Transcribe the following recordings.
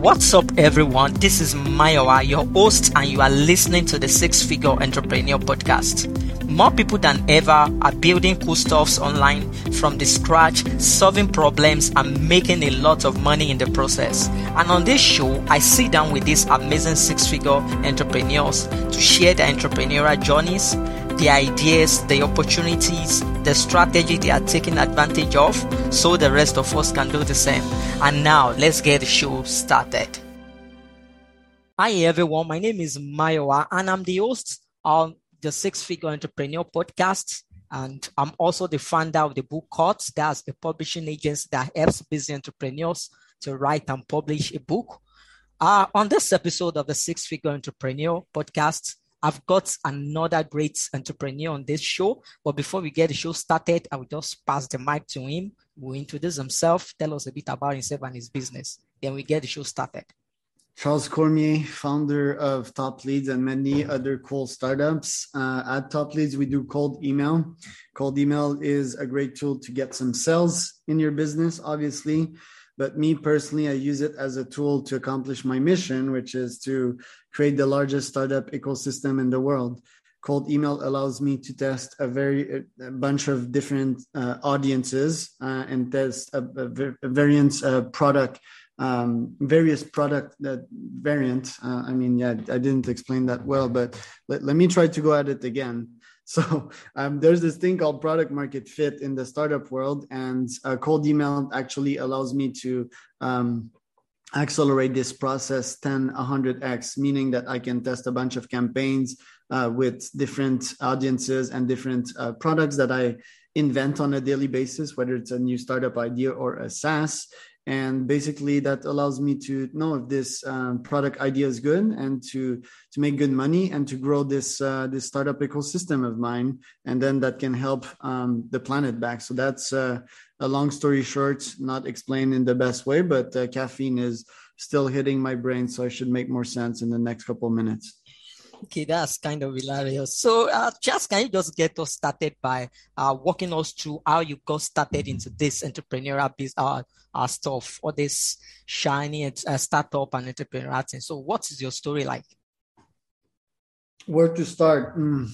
What's up, everyone? This is Mayowa, your host, and you are listening to the Six Figure Entrepreneur Podcast. More people than ever are building cool stuffs online from the scratch, solving problems, and making a lot of money in the process. And on this show, I sit down with these amazing six figure entrepreneurs to share their entrepreneurial journeys, the ideas, the opportunities, the strategy they are taking advantage of, so the rest of us can do the same. And now, let's get the show started. Hi, everyone. My name is Mayowa, and I'm the host of the Six Figure Entrepreneur Podcast. And I'm also the founder of the Book Cot. That's a publishing agency that helps busy entrepreneurs to write and publish a book. Uh, on this episode of the Six Figure Entrepreneur Podcast, I've got another great entrepreneur on this show. But before we get the show started, I will just pass the mic to him. Will introduce himself, tell us a bit about himself and his business. Then we get the show started. Charles Cormier, founder of TopLeads and many other cool startups. Uh, at TopLeads, we do cold email. Cold email is a great tool to get some sales in your business, obviously. But me personally, I use it as a tool to accomplish my mission, which is to create the largest startup ecosystem in the world. Cold email allows me to test a very a bunch of different uh, audiences uh, and test a, a, uh, product um, various product that variant. Uh, I mean, yeah, I didn't explain that well, but let, let me try to go at it again. So um, there's this thing called product market fit in the startup world, and uh, cold email actually allows me to um, accelerate this process 10 100x meaning that i can test a bunch of campaigns uh, with different audiences and different uh, products that i invent on a daily basis whether it's a new startup idea or a saas and basically that allows me to know if this um, product idea is good and to to make good money and to grow this uh, this startup ecosystem of mine. And then that can help um, the planet back. So that's uh, a long story short not explained in the best way but uh, caffeine is still hitting my brain so i should make more sense in the next couple minutes Okay, that's kind of hilarious. So, uh, just can you just get us started by uh, walking us through how you got started into this entrepreneurial business, uh, uh, stuff, or this shiny uh, startup and entrepreneurial thing? So, what is your story like? Where to start? Mm.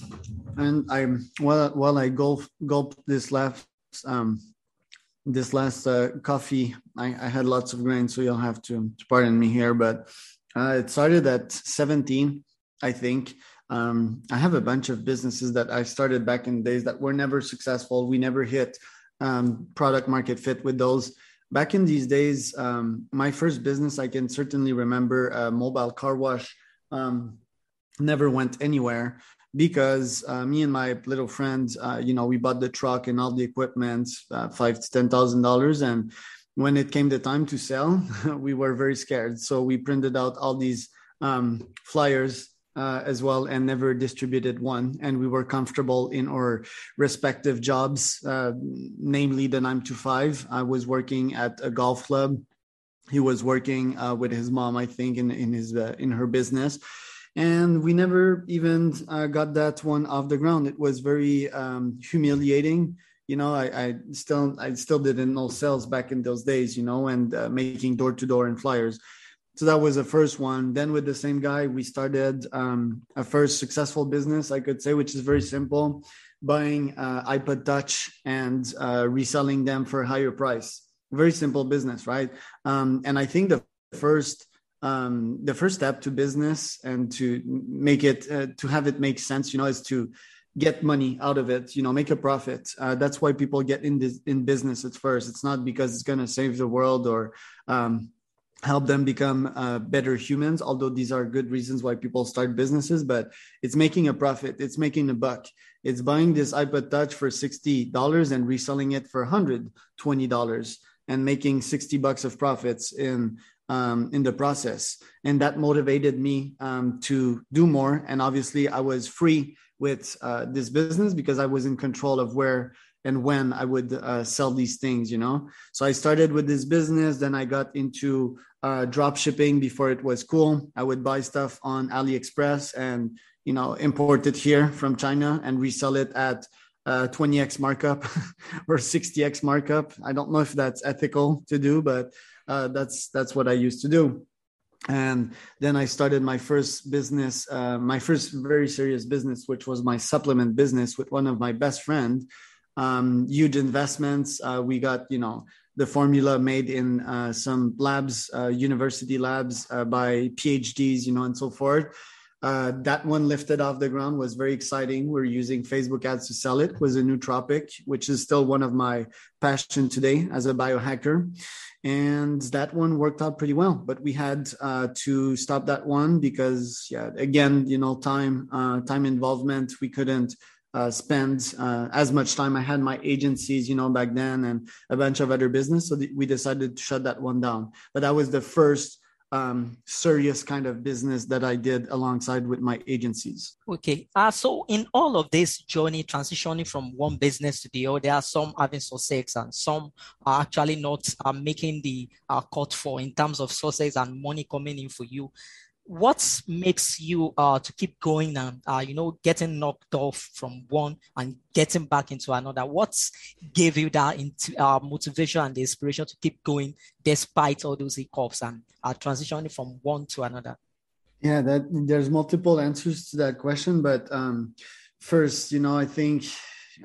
And I while while I gulp gulp this last um this last uh, coffee, I, I had lots of grain, so you'll have to, to pardon me here. But uh, it started at 17 I think. Um, I have a bunch of businesses that I started back in days that were never successful. We never hit um, product market fit with those. Back in these days, um, my first business, I can certainly remember a mobile car wash, um, never went anywhere because uh, me and my little friend, uh, you know, we bought the truck and all the equipment, uh, five to ten thousand dollars, and when it came the time to sell, we were very scared. So we printed out all these um, flyers uh, as well and never distributed one. And we were comfortable in our respective jobs, uh, namely the nine to five. I was working at a golf club. He was working uh, with his mom, I think, in in his uh, in her business. And we never even uh, got that one off the ground. It was very um, humiliating you know I, I, still i still didn't know sales back in those days you know and uh, making door to door and flyers so that was the first one. Then with the same guy we started um, a first successful business i could say which is very simple buying uh, ipod touch and uh, reselling them for a higher price. Very simple business right? Um, and i think the first um, the first step to business and to make it uh, to have it make sense you know is to get money out of it you know make a profit. Uh, that's why people get in this in business at first. It's not because it's going to save the world or um, help them become uh, better humans although these are good reasons why people start businesses but it's making a profit it's making a buck. It's buying this ipod touch for $60 and reselling it for $120 and making 60 bucks of profits in um, in the process. And that motivated me um, to do more. And obviously i was free with uh, this business because i was in control of where and when I would uh, sell these things, you know. So I started with this business, then I got into uh, drop shipping before it was cool. I would buy stuff on AliExpress and you know import it here from China and resell it at uh, 20x markup or 60x markup. I don't know if that's ethical to do, but uh, that's that's what I used to do. and then I started my first business, uh, my first very serious business, which was my supplement business with one of my best friends. Um, huge investments. Uh, we got, you know, the formula made in uh, some labs, uh, university labs uh, by PhDs, you know, and so forth. Uh, that one lifted off the ground was very exciting. We're using Facebook ads to sell it. Was a nootropic, which is still one of my passion today as a biohacker and that one worked out pretty well but we had uh, to stop that one because yeah again you know time time involvement we couldn't uh, spend uh, as much time i had my agencies you know back then and a bunch of other business so th- we decided to shut that one down but that was the first um, serious kind of business that I did alongside with my agencies. Okay. Uh, so in all of this journey, transitioning from one business to the other, there are some having success and some are actually not uh, making the uh, cut for in terms of success and money coming in for you what makes you uh to keep going and uh you know getting knocked off from one and getting back into another? What gave you that into uh, motivation and the inspiration to keep going despite all those hiccups and uh, transitioning from one to another? Yeah that there's multiple answers to that question but um first you know i think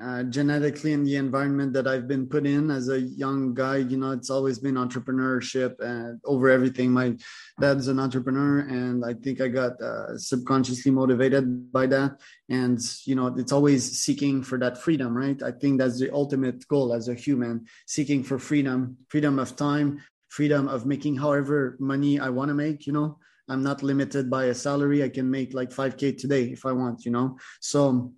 uh, genetically in the environment that I've been put in as a young guy, you know, it's always been entrepreneurship and over everything. My dad's an entrepreneur, and I think I got uh, subconsciously motivated by that. And you know, it's always seeking for that freedom, right? I think that's the ultimate goal as a human, seeking for freedom, freedom of time, freedom of making however money I want to make. You know, I'm not limited by a salary. I can make like 5k today if I want. You know, so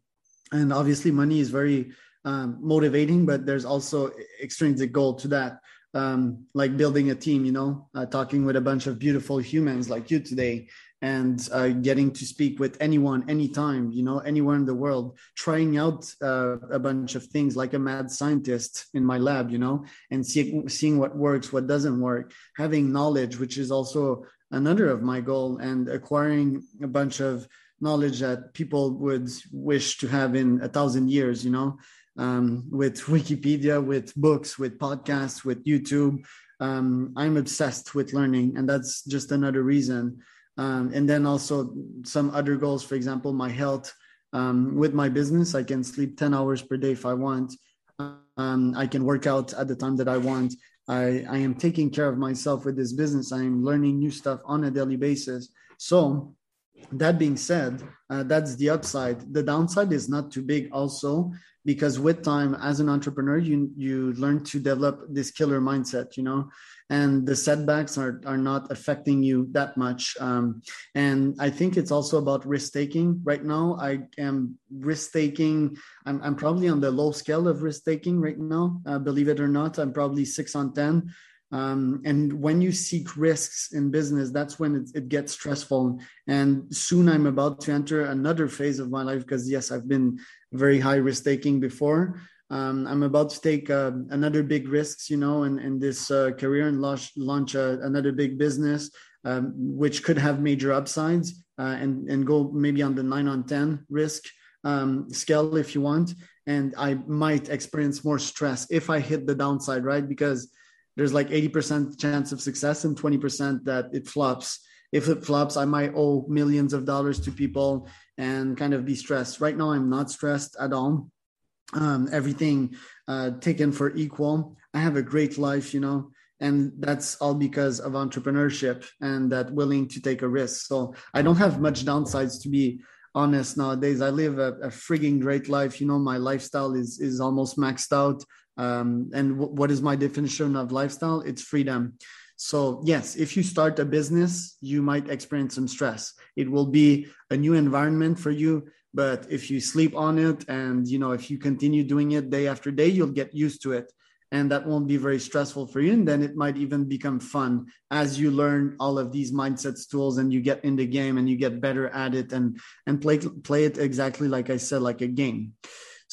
and obviously money is very um, motivating but there's also extrinsic goal to that. Um, like building a team you know uh, talking with a bunch of beautiful humans like you today and uh, getting to speak with anyone anytime you know anywhere in the world trying out uh, a bunch of things like a mad scientist in my lab you know and see, seeing what works what doesn't work having knowledge which is also another of my goal and acquiring a bunch of knowledge that people would wish to have in a thousand years you know? Um, with wikipedia with books with podcasts with youtube. Um, i'm obsessed with learning and that's just another reason. Um, and then also some other goals for example my health. Um, with my business i can sleep 10 hours per day if i want. Um, i can work out at the time that i want. I, I am taking care of myself with this business. I am learning new stuff on a daily basis. So that being said, uh, that's the upside. The downside is not too big, also, because with time, as an entrepreneur, you you learn to develop this killer mindset, you know, and the setbacks are are not affecting you that much. Um, and I think it's also about risk taking. Right now, I am risk taking. I'm I'm probably on the low scale of risk taking right now. Uh, believe it or not, I'm probably six on ten. Um, and when you seek risks in business, that's when it, it, gets stressful. And soon I'm about to enter another phase of my life because, yes, I've been very high risk taking before. Um, I'm about to take uh, another big risks, you know, in, in this uh, career and launch, launch uh, another big business, um, which could have major upsides uh, and, and go maybe on the nine on 10 risk um, scale if you want. And I might experience more stress if I hit the downside, right? Because there's like 80% chance of success and 20% that it flops. If it flops, I might owe millions of dollars to people and kind of be stressed. Right now, I'm not stressed at all. Um, everything uh, taken for equal. I have a great life, you know, and that's all because of entrepreneurship and that willing to take a risk. So I don't have much downsides to be honest nowadays. I live a, a frigging great life. You know, my lifestyle is is almost maxed out. Um, and w- what is my definition of lifestyle? It's freedom. So, yes, if you start a business, you might experience some stress. It will be a new environment for you. But if you sleep on it and you know if you continue doing it day after day, you'll get used to it. And that won't be very stressful for you. And then it might even become fun as you learn all of these mindsets tools and you get in the game and you get better at it and and play play it exactly like I said, like a game.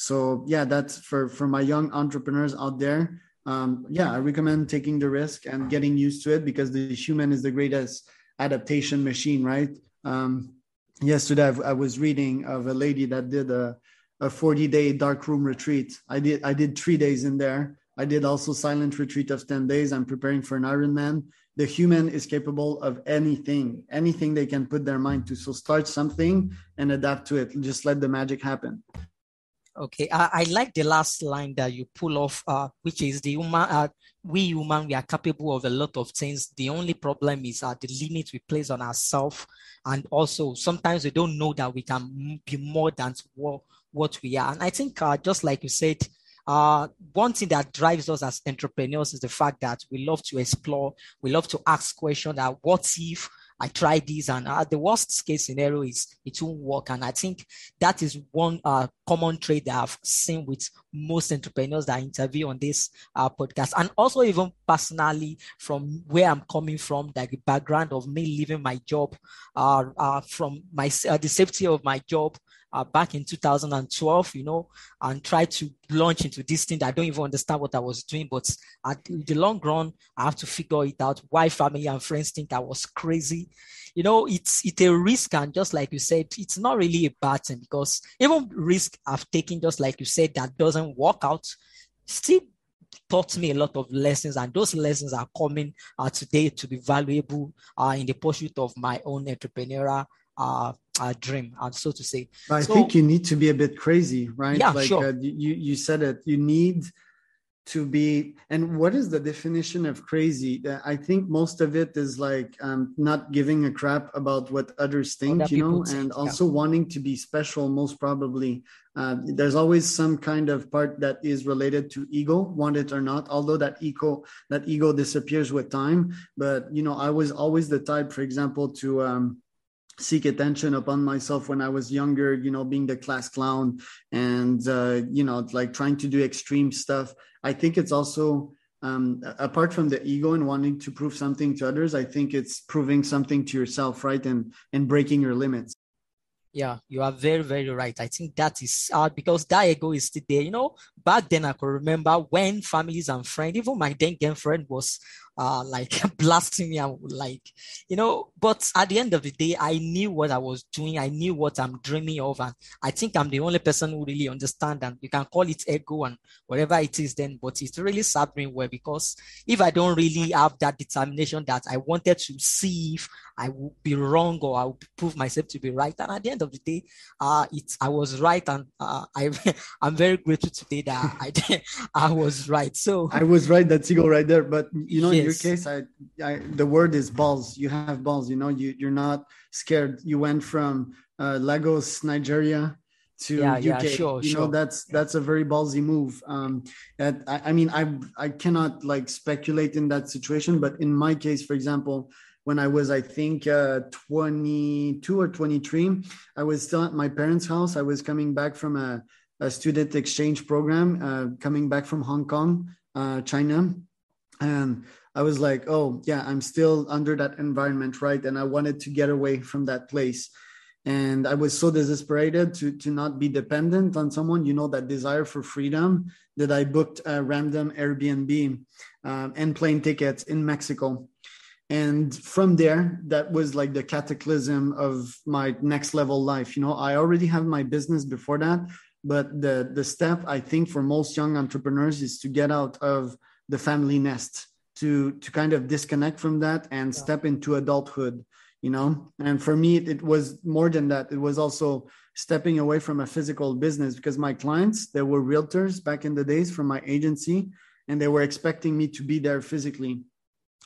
So yeah, that's for for my young entrepreneurs out there. Um, yeah, I recommend taking the risk and getting used to it because the human is the greatest adaptation machine, right? Um, yesterday I, I was reading of a lady that did a a 40 day dark room retreat. I did I did three days in there I did also silent retreat of 10 days. I'm preparing for an Ironman. The human is capable of anything, anything they can put their mind to. So start something and adapt to it. Just let the magic happen. Okay, I, I like the last line that you pull off, uh, which is the human. Uh, we human, we are capable of a lot of things. The only problem is uh, the limit we place on ourselves, and also sometimes we don't know that we can be more than what what we are. And I think, uh, just like you said, uh, one thing that drives us as entrepreneurs is the fact that we love to explore, we love to ask questions that what if I tried this and uh, the worst case scenario is it won't work. And I think that is one uh, common trait that I've seen with most entrepreneurs that I interview on this uh, podcast. And also even personally from where I'm coming from, like the background of me leaving my job, uh, uh, from my uh, the safety of my job, uh, back in 2012, you know, and try to launch into this thing. I don't even understand what I was doing, but at the long run, I have to figure it out. Why family and friends think I was crazy. You know, it's it's a risk, and just like you said, it's not really a bad thing because even risk I've taken, just like you said, that doesn't work out, still taught me a lot of lessons, and those lessons are coming uh, today to be valuable uh, in the pursuit of my own entrepreneurial uh, uh, dream, uh, so to say. I so, think you need to be a bit crazy, right? Yeah, like sure. uh, you you said it. You need to be. And what is the definition of crazy? Uh, I think most of it is like um, not giving a crap about what others think, you know, think, and yeah. also wanting to be special. Most probably, uh, there's always some kind of part that is related to ego, want it or not. Although that ego that ego disappears with time, but you know, I was always the type, for example, to um, seek attention upon myself when I was younger, you know, being the class clown and, uh, you know, like trying to do extreme stuff. I think it's also, um, apart from the ego and wanting to prove something to others, I think it's proving something to yourself, right? And, and breaking your limits. Yeah, you are very, very right. I think that is uh, because that ego is still there. You know, back then I could remember when families and friends, even my then girlfriend was uh like blasting me and like you know but at the end of the day i knew what i was doing i knew what i'm dreaming of and i think i'm the only person who really understand and you can call it ego and whatever it is then but it really served me well because if i don't really have that determination that i wanted to see if i would be wrong or i would prove myself to be right and at the end of the day uh it's i was right and uh, i i'm very grateful today that i i was right so I was right. That's ego right there. But you know, in your case, I, I, the word is balls. You have balls. You know, you you're not scared. You went from uh, Lagos, Nigeria, to Yeah, UK. yeah, sure, you know, that's that's a very ballsy move. Um, and I, I mean, I I cannot like speculate in that situation, but in my case, for example. When I was, I think, uh, 22 or 23, I was still at my parents' house. I was coming back from a, a student exchange program, uh, coming back from Hong Kong, uh, China. And I was like, oh, yeah, I'm still under that environment, right? And I wanted to get away from that place. And I was so desesperated to, to not be dependent on someone, you know, that desire for freedom that I booked a random Airbnb um, and plane tickets in Mexico. And from there, that was like the cataclysm of my next level life. You know, I already have my business before that, but the the step I think for most young entrepreneurs is to get out of the family nest, to to kind of disconnect from that and step into adulthood. You know, and for me, it, it was more than that. It was also stepping away from a physical business because my clients, they were realtors back in the days from my agency, and they were expecting me to be there physically.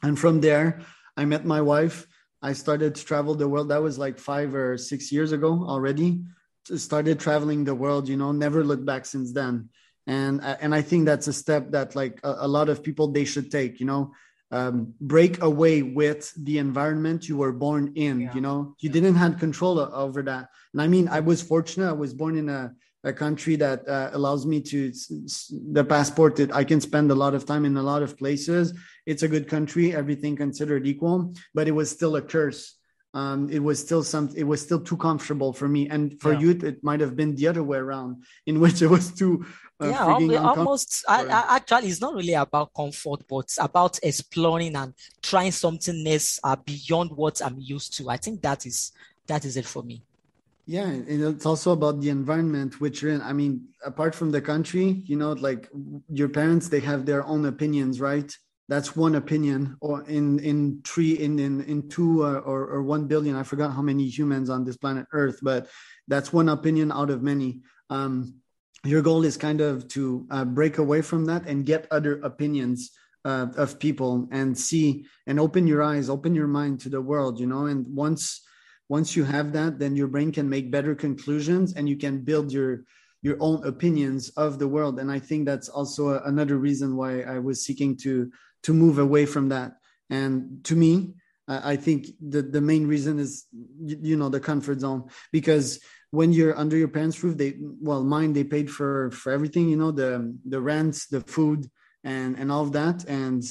And from there, I met my wife. I started to travel the world. That was like five or six years ago already. Started traveling the world, you know, never looked back since then. And and I think that's a step that like a, a lot of people they should take, you know, um, break away with the environment you were born in. Yeah. You know, you didn't have control over that. And I mean, I was fortunate. I was born in a a country that uh, allows me to the passport that I can spend a lot of time in a lot of places. It's a good country, everything considered equal, but it was still a curse. Um, it was still some. It was still too comfortable for me, and for Yeah. you, it might have been the other way around, in which it was too. Uh, yeah, almost. I, I, actually, it's not really about comfort, but about exploring and trying something else uh, beyond what I'm used to. I think that is that is it for me. Yeah, and it's also about the environment which you're in. I mean, apart from the country, you know, like your parents, they have their own opinions, right? That's one opinion, or in in three, in in in two uh, or or one billion. I forgot how many humans on this planet Earth, but that's one opinion out of many. Um, your goal is kind of to uh, break away from that and get other opinions uh, of people and see and open your eyes, open your mind to the world. You know, and once once you have that then your brain can make better conclusions and you can build your your own opinions of the world and i think that's also a, another reason why i was seeking to to move away from that. And to me i think the the main reason is you, know the comfort zone. Because when you're under your parents roof they well mine they paid for for everything you know the the rent, the food and and all of that. And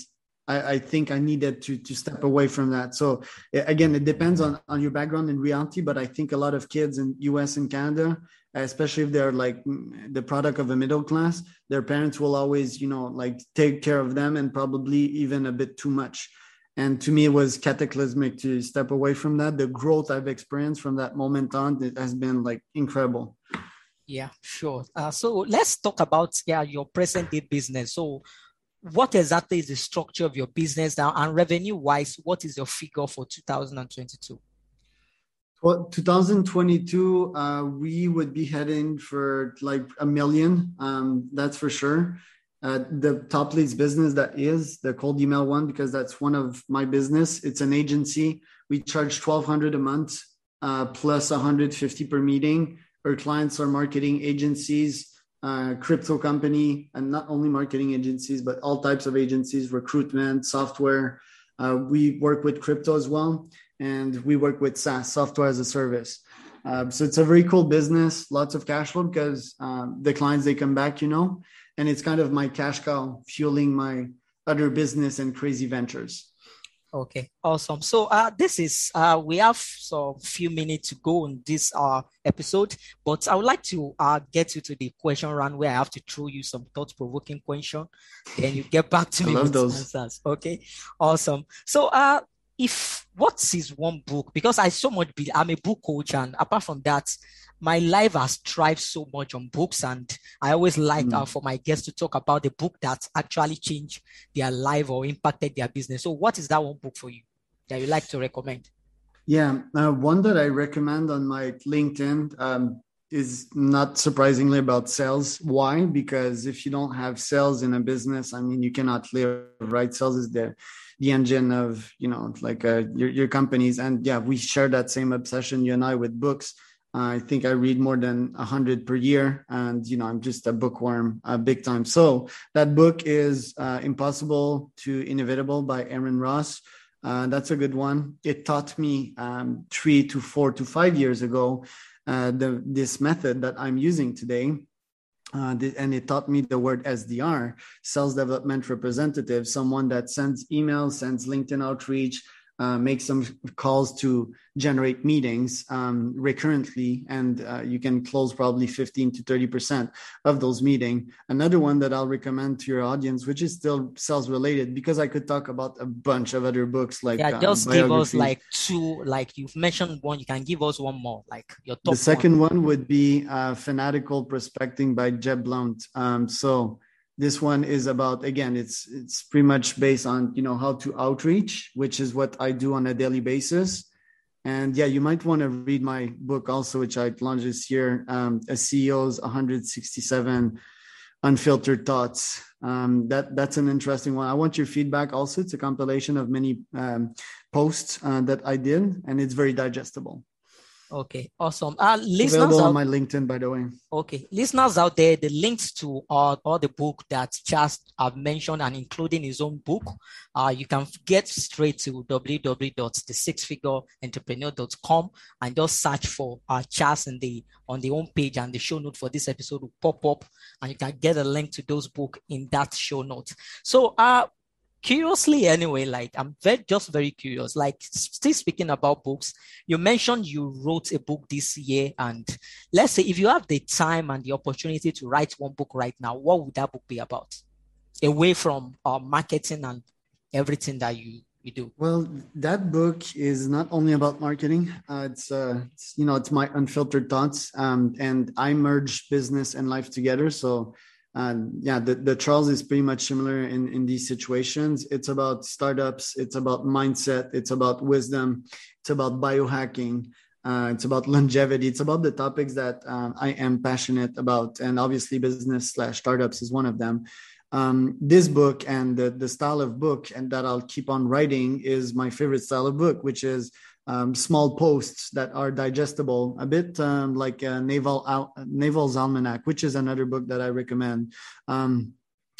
I, I, think I needed to to step away from that. So again, it depends on on your background and reality. But I think a lot of kids in U.S. and Canada, especially if they're like the product of a middle class, their parents will always you know like take care of them and probably even a bit too much. And to me, it was cataclysmic to step away from that. The growth I've experienced from that moment on it has been like incredible. Yeah, sure. Uh, so let's talk about yeah your present day business. So what exactly is the structure of your business now? And revenue wise what is your figure for 2022 well 2022 uh, we would be heading for like a million um, that's for sure. Uh, the top leads business that is the cold email one because that's one of my business. It's an agency. We charge 1200 a month uh, plus 150 per meeting. Our clients are marketing agencies uh, crypto company and not only marketing agencies but all types of agencies recruitment software. Uh, we work with crypto as well and we work with saas software as a service. Uh, so it's a very cool business lots of cash flow because um, the clients they come back you know? And it's kind of my cash cow fueling my other business and crazy ventures Okay, awesome. So uh, this is uh, we have some few minutes to go on this uh, episode, but I would like to uh, get you to the question round where I have to throw you some thought-provoking question, then you get back to I me with those. answers. Okay, awesome. So uh, if what is his one book? Because I so much be, I'm a book coach, and apart from that, my life has thrived so much on books and i always like mm. uh, for my guests to talk about the book that actually changed their life or impacted their business so what is that one book for you that you like to recommend yeah uh, one that i recommend on my linkedin um, is not surprisingly about sales why because if you don't have sales in a business i mean you cannot live right sales is the the engine of you know like uh, your, your companies and yeah we share that same obsession you and i with books I think I read more than a hundred per year, and you know I'm just a bookworm, uh, big time. So that book is uh, "Impossible to Inevitable" by Aaron Ross. Uh, that's a good one. It taught me um, three to four to five years ago uh, the, this method that I'm using today. Uh, and it taught me the word SDR, sales development representative, someone that sends emails, sends LinkedIn outreach, uh, make some calls to generate meetings um, recurrently, and uh, you can close probably 15 to 30 percent of those meetings. Another one that I'll recommend to your audience, which is still sales related, because I could talk about a bunch of other books like yeah, um, just give us like two, like you've mentioned one, you can give us one more, like your top. The second one, one would be uh, Fanatical Prospecting by Jeb Blount. Um, so this one is about again it's it's pretty much based on you know how to outreach which is what i do on a daily basis. And yeah you might want to read my book also which i launched this year um, a ceo's 167 unfiltered thoughts. Um, that that's an interesting one. I want your feedback also. It's a compilation of many um, posts uh, that i did and it's very digestible Okay, awesome. Uh, listeners Available out, on my LinkedIn, by the way. Okay, listeners out there, the links to all, all the book that Charles have mentioned and including his own book, uh, you can get straight to www.the6figureentrepreneur.com and just search for uh, Charles in the on the home page and the show note for this episode will pop up and you can get a link to those book in that show note. So, uh, curiously anyway like i'm very just very curious like still speaking about books you mentioned you wrote a book this year and let's say if you have the time and the opportunity to write one book right now what would that book be about away from uh, marketing and everything that you you do? Well, that book is not only about marketing. Uh, it's, uh, it's, you know, it's my unfiltered thoughts, um, and I merge business and life together. So, uh, yeah, the, the Charles is pretty much similar in in these situations. It's about startups. It's about mindset. It's about wisdom. It's about biohacking. Uh, it's about longevity. It's about the topics that um, I am passionate about, and obviously, business slash startups is one of them um, this book and the, the style of book and that I'll keep on writing is my favorite style of book, which is um, small posts that are digestible, a bit um, like a Naval Al- Naval's Almanack, which is another book that I recommend. Um,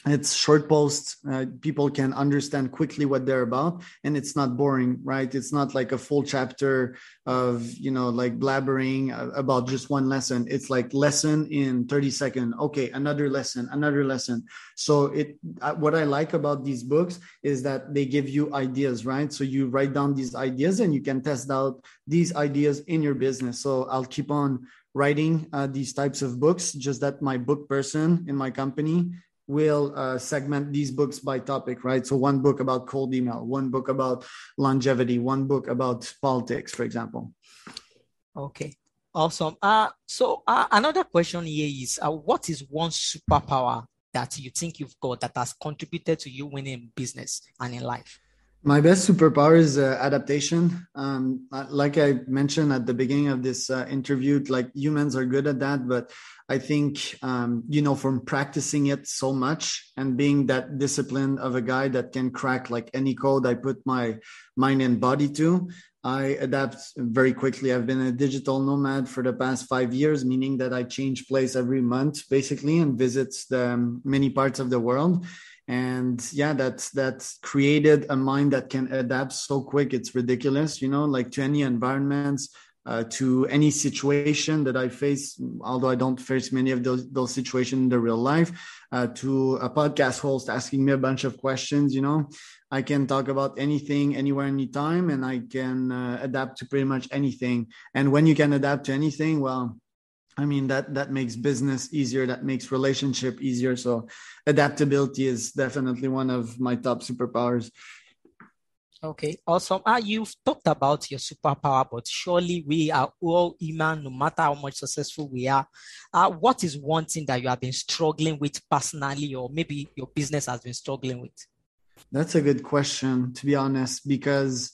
it's short posts uh, people can understand quickly what they're about and it's not boring right? It's not like a full chapter of you know like blabbering about just one lesson. It's like lesson in 30 seconds. Okay another lesson another lesson. So it uh, what i like about these books is that they give you ideas right? So you write down these ideas and you can test out these ideas in your business. So i'll keep on writing uh, these types of books just that my book person in my company will uh, segment these books by topic, right? So one book about cold email, one book about longevity, one book about politics, for example. Okay, awesome. Uh, so uh, another question here is, uh, what is one superpower that you think you've got that has contributed to you winning business and in life? My best superpower is uh, adaptation. Um, like I mentioned at the beginning of this uh, interview, like humans are good at that, but I think, um, you know, from practicing it so much and being that disciplined of a guy that can crack like any code I put my mind and body to, I adapt very quickly. I've been a digital nomad for the past five years, meaning that I change place every month basically and visits the um, many parts of the world. And yeah, that's that's created a mind that can adapt so quick. It's ridiculous, you know, like to any environments, uh, to any situation that I face, although I don't face many of those those situations in the real life, uh, to a podcast host asking me a bunch of questions. You know, I can talk about anything, anywhere, anytime, and I can uh, adapt to pretty much anything. And when you can adapt to anything, well, I mean that that makes business easier. That makes relationship easier. So, adaptability is definitely one of my top superpowers. Okay, awesome. Ah, you've talked about your superpower, but surely we are all human, no matter how much successful we are. Uh, what is one thing that you have been struggling with personally, or maybe your business has been struggling with? That's a good question, to be honest, because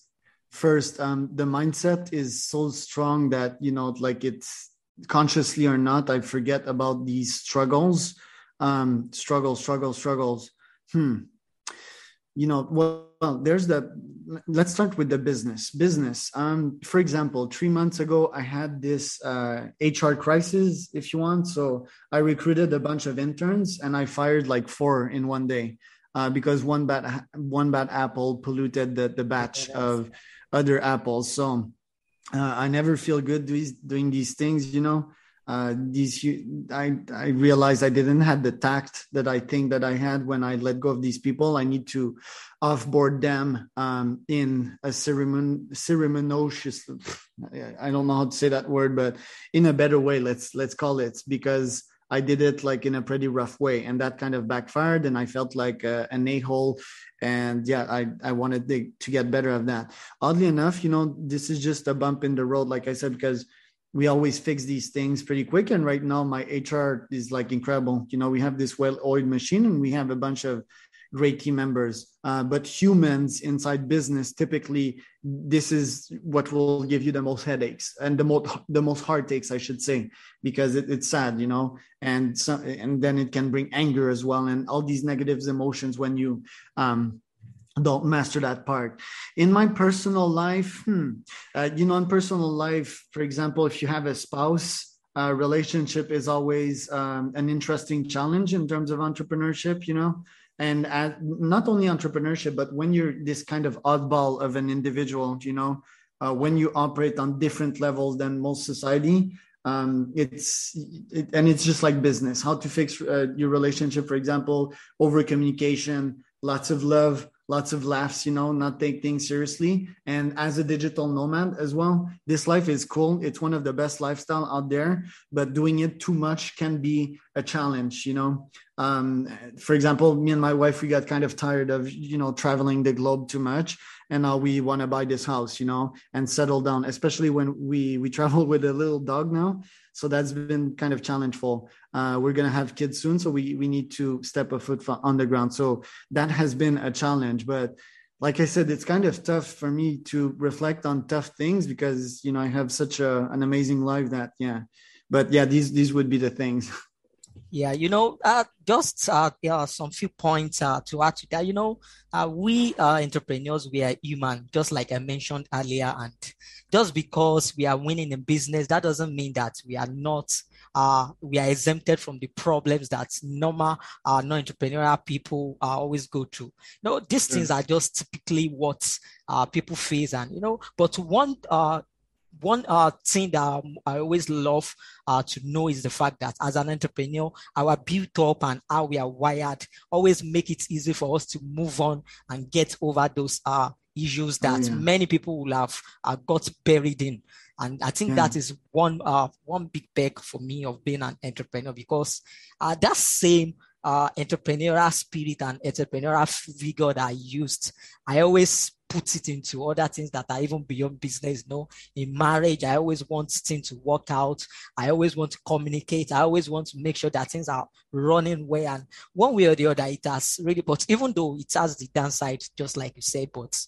first, um, the mindset is so strong that, you know, like it's consciously or not, I forget about these struggles. Um, struggles, struggles, struggles. Hmm. You know well, well, there's the let's start with the business. Business. Um for example three months ago i had this uh, hr crisis if you want. So i recruited a bunch of interns and i fired like four in one day uh, because one bad one bad apple polluted the, the batch of other apples. So uh, i never feel good doing these things you know uh, these I I realized I didn't have the tact that I think that I had when I let go of these people. I need to offboard them um, in a ceremon ceremonious. I don't know how to say that word, but in a better way. Let's let's call it because I did it like in a pretty rough way, and that kind of backfired, and I felt like a, an a hole. And yeah, I I wanted to, to get better of that. Oddly enough, you know, this is just a bump in the road, like I said, because we always fix these things pretty quick. And right now, my HR is like incredible. You know, we have this well-oiled machine, and we have a bunch of great team members. Uh, but humans inside business, typically, this is what will give you the most headaches and the most the most heartaches, I should say, because it, it's sad, you know, and so, and then it can bring anger as well, and all these negative emotions when you um, don't master that part. In my personal life hmm, uh, you know in personal life for example if you have a spouse uh, relationship is always um, an interesting challenge in terms of entrepreneurship you know and at, not only entrepreneurship but when you're this kind of oddball of an individual you know uh, when you operate on different levels than most society um, it's it, and it's just like business. How to fix uh, your relationship for example over communication lots of love lots of laughs, you know, not take things seriously. And as a digital nomad as well, this life is cool. It's one of the best lifestyle out there, but doing it too much can be a challenge, you know. um, for example, me and my wife, we got kind of tired of, you know, traveling the globe too much. And now we want to buy this house, you know, and settle down, especially when we, we travel with a little dog now. So that's been kind of challengeful. Uh, we're going to have kids soon. So we, we need to step a foot on the ground. So that has been a challenge, but like I said, it's kind of tough for me to reflect on tough things because, you know, I have such a, an amazing life that, yeah, but yeah, these, these would be the things. Yeah, you know, uh, just uh, yeah, some few points uh, to add to that. You know, uh, we are entrepreneurs, we are human, just like I mentioned earlier. And just because we are winning in business, that doesn't mean that we are not uh, we are exempted from the problems that normal uh, non-entrepreneurial people uh, always go through. You know, these things are just typically what uh, people face, and you know. But one uh, one uh, thing that I always love uh, to know is the fact that as an entrepreneur, our built up and how we are wired always make it easy for us to move on and get over those uh, issues that oh, yeah. many people will have uh, got buried in. And I think yeah. that is one uh, one big perk for me of being an entrepreneur because uh, that same uh, entrepreneurial spirit and entrepreneurial vigor that I used, I always put it into other things that are even beyond business. no, in marriage, I always want things to work out. I always want to communicate. I always want to make sure that things are running well. And one way or the other, it has really, but even though it has the downside, just like you said, but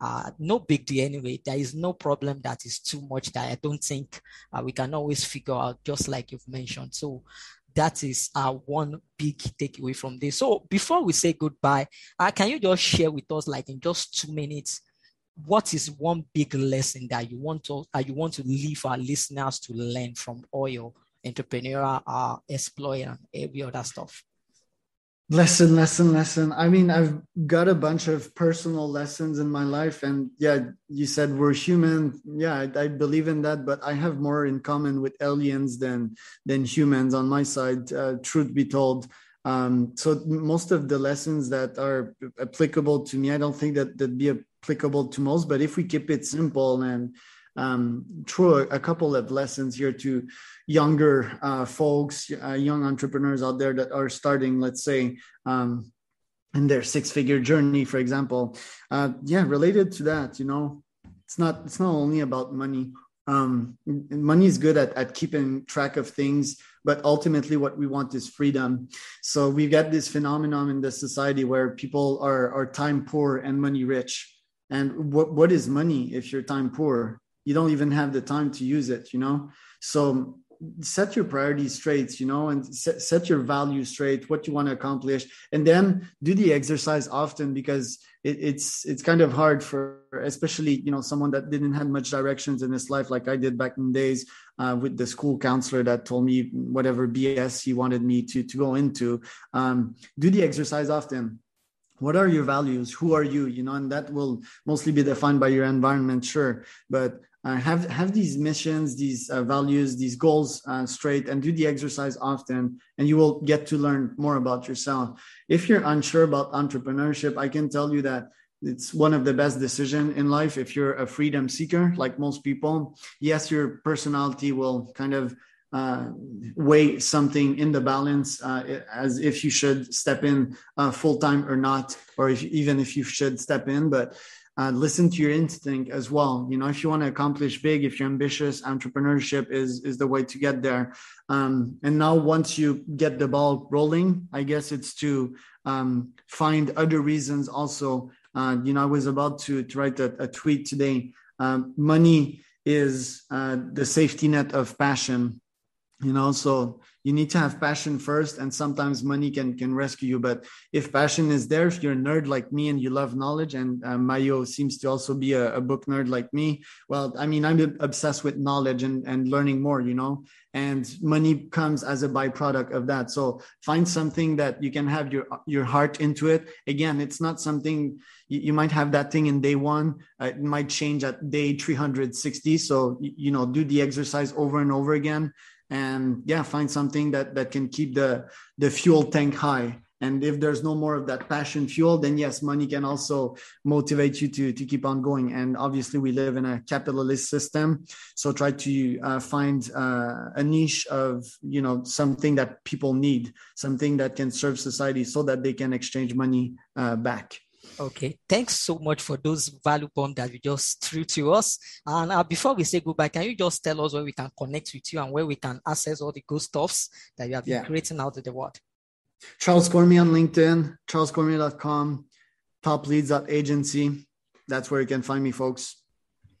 uh, no big deal anyway. There is no problem that is too much that I don't think uh, we can always figure out, just like you've mentioned. So that is one big takeaway from this. So before we say goodbye, uh, can you just share with us, like in just two minutes, what is one big lesson that you want to uh, you want to leave our listeners to learn from all your entrepreneurial uh, exploit and every other stuff? Lesson lesson lesson. I mean i've got a bunch of personal lessons in my life and yeah you said we're human. Yeah I, I, believe in that but i have more in common with aliens than than humans on my side uh, truth be told. Um, so most of the lessons that are applicable to me i don't think that that'd be applicable to most but if we keep it simple and um, throw a, a couple of lessons here to younger uh, folks, uh, young entrepreneurs out there that are starting, let's say, um, in their six-figure journey, for example. Uh, yeah, related to that, you know, it's not it's not only about money. Um, money is good at, at keeping track of things, but ultimately, what we want is freedom. So we've got this phenomenon in the society where people are are time poor and money rich. And what what is money if you're time poor? You don't even have the time to use it, you know. So set your priorities straight you know and set, set your values straight what you want to accomplish and then do the exercise often because it, it's it's kind of hard for especially you know someone that didn't have much directions in his life like i did back in days uh, with the school counselor that told me whatever bs he wanted me to to go into. Um, do the exercise often. What are your values? Who are you? You know and that will mostly be defined by your environment sure. But uh, have have these missions these uh, values these goals uh, straight and do the exercise often and you will get to learn more about yourself if you're unsure about entrepreneurship i can tell you that it's one of the best decision in life if you're a freedom seeker like most people yes your personality will kind of uh, weigh something in the balance uh, as if you should step in uh, full time or not, or if, even if you should step in. But uh, listen to your instinct as well. You know, if you want to accomplish big, if you're ambitious, entrepreneurship is is the way to get there. Um, and now, once you get the ball rolling, I guess it's to um, find other reasons. Also, uh, you know, I was about to, to write a, a tweet today. Um, money is uh, the safety net of passion. You know, so you need to have passion first and sometimes money can can rescue you. But if passion is there if you're a nerd like me and you love knowledge and uh, mayo seems to also be a, a, book nerd like me well i mean i'm obsessed with knowledge and and learning more you know? And money comes as a byproduct of that. So find something that you can have your your heart into it. Again it's not something you, you might have that thing in day one. Uh, it might change at day 360 so you know do the exercise over and over again and yeah find something that that can keep the the fuel tank high. And if there's no more of that passion fuel then yes money can also motivate you to to keep on going. And obviously we live in a capitalist system so try to uh, find uh, a niche of you know something that people need something that can serve society so that they can exchange money uh, back Okay, thanks so much for those value bombs that you just threw to us. And uh, before we say goodbye, can you just tell us where we can connect with you and where we can access all the good stuffs that you have been yeah. creating out of the world? Charles Cormier on LinkedIn, charlescormier.com, topleads.agency. That's where you can find me, folks.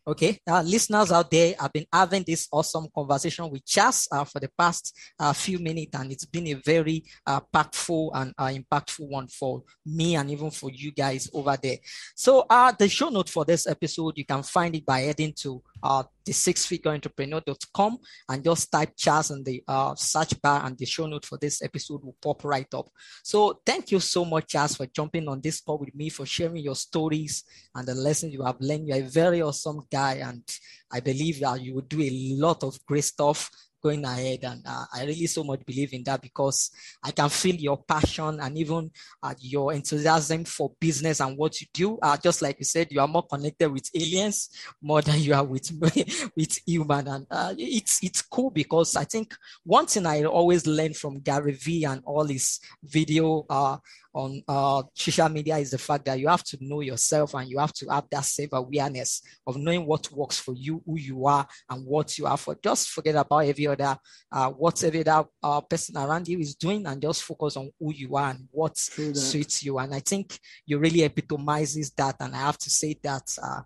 Okay, uh, listeners out there, I've been having this awesome conversation with Chas uh, for the past uh, few minutes, and it's been a very uh, impactful and uh, impactful one for me and even for you guys over there. So, uh, the show note for this episode, you can find it by heading to uh, the sixfigureentrepreneur.com and just type Chas in the uh, search bar and the show note for this episode will pop right up. So thank you so much, Chas, for jumping on this call with me, for sharing your stories and the lessons you have learned. You're a very awesome guy and I believe that you will do a lot of great stuff going ahead. And uh, I really so much believe in that because I can feel your passion and even uh, your enthusiasm for business and what you do. Uh, just like you said, you are more connected with aliens more than you are with with human, and uh, it's it's cool because I think one thing I always learn from Gary Vee and all his video uh, on uh, social media is the fact that you have to know yourself and you have to have that self awareness of knowing what works for you, who you are, and what you are for. Just forget about every other, uh, what every other uh, person around you is doing, and just focus on who you are and what suits you. And I think you really epitomizes that. And I have to say that uh,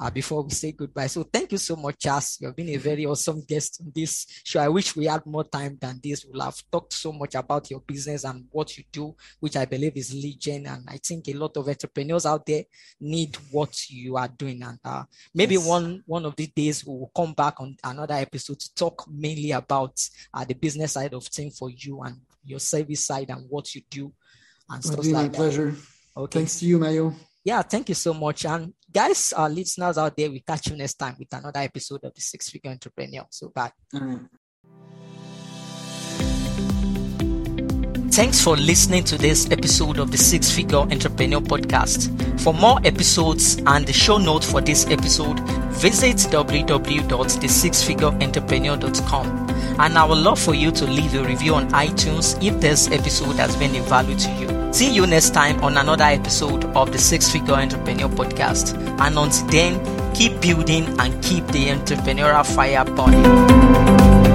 uh, before we say goodbye. So thank you so much, Chas. You've been a very awesome guest on this show. I wish we had more time than this. We'll have talked so much about your business and what you do, which I believe is lead gen. And I think a lot of entrepreneurs out there need what you are doing. And uh, maybe yes. one one of these days we will come back on another episode to talk mainly about uh, the business side of things for you and your service side and what you do and stuff like my that. pleasure. Okay. Thanks to you, Mayo yeah, thank you so much. And guys, our listeners out there, we catch you next time with another episode of the Six Figure Entrepreneur. So bye. Mm. Thanks for listening to this episode of the Six Figure Entrepreneur Podcast. For more episodes and the show notes for this episode, visit www.thesixfigureentrepreneur.com. And I would love for you to leave a review on iTunes if this episode has been of value to you. See you next time on another episode of the Six Figure Entrepreneur Podcast. And until then, keep building and keep the entrepreneurial fire burning.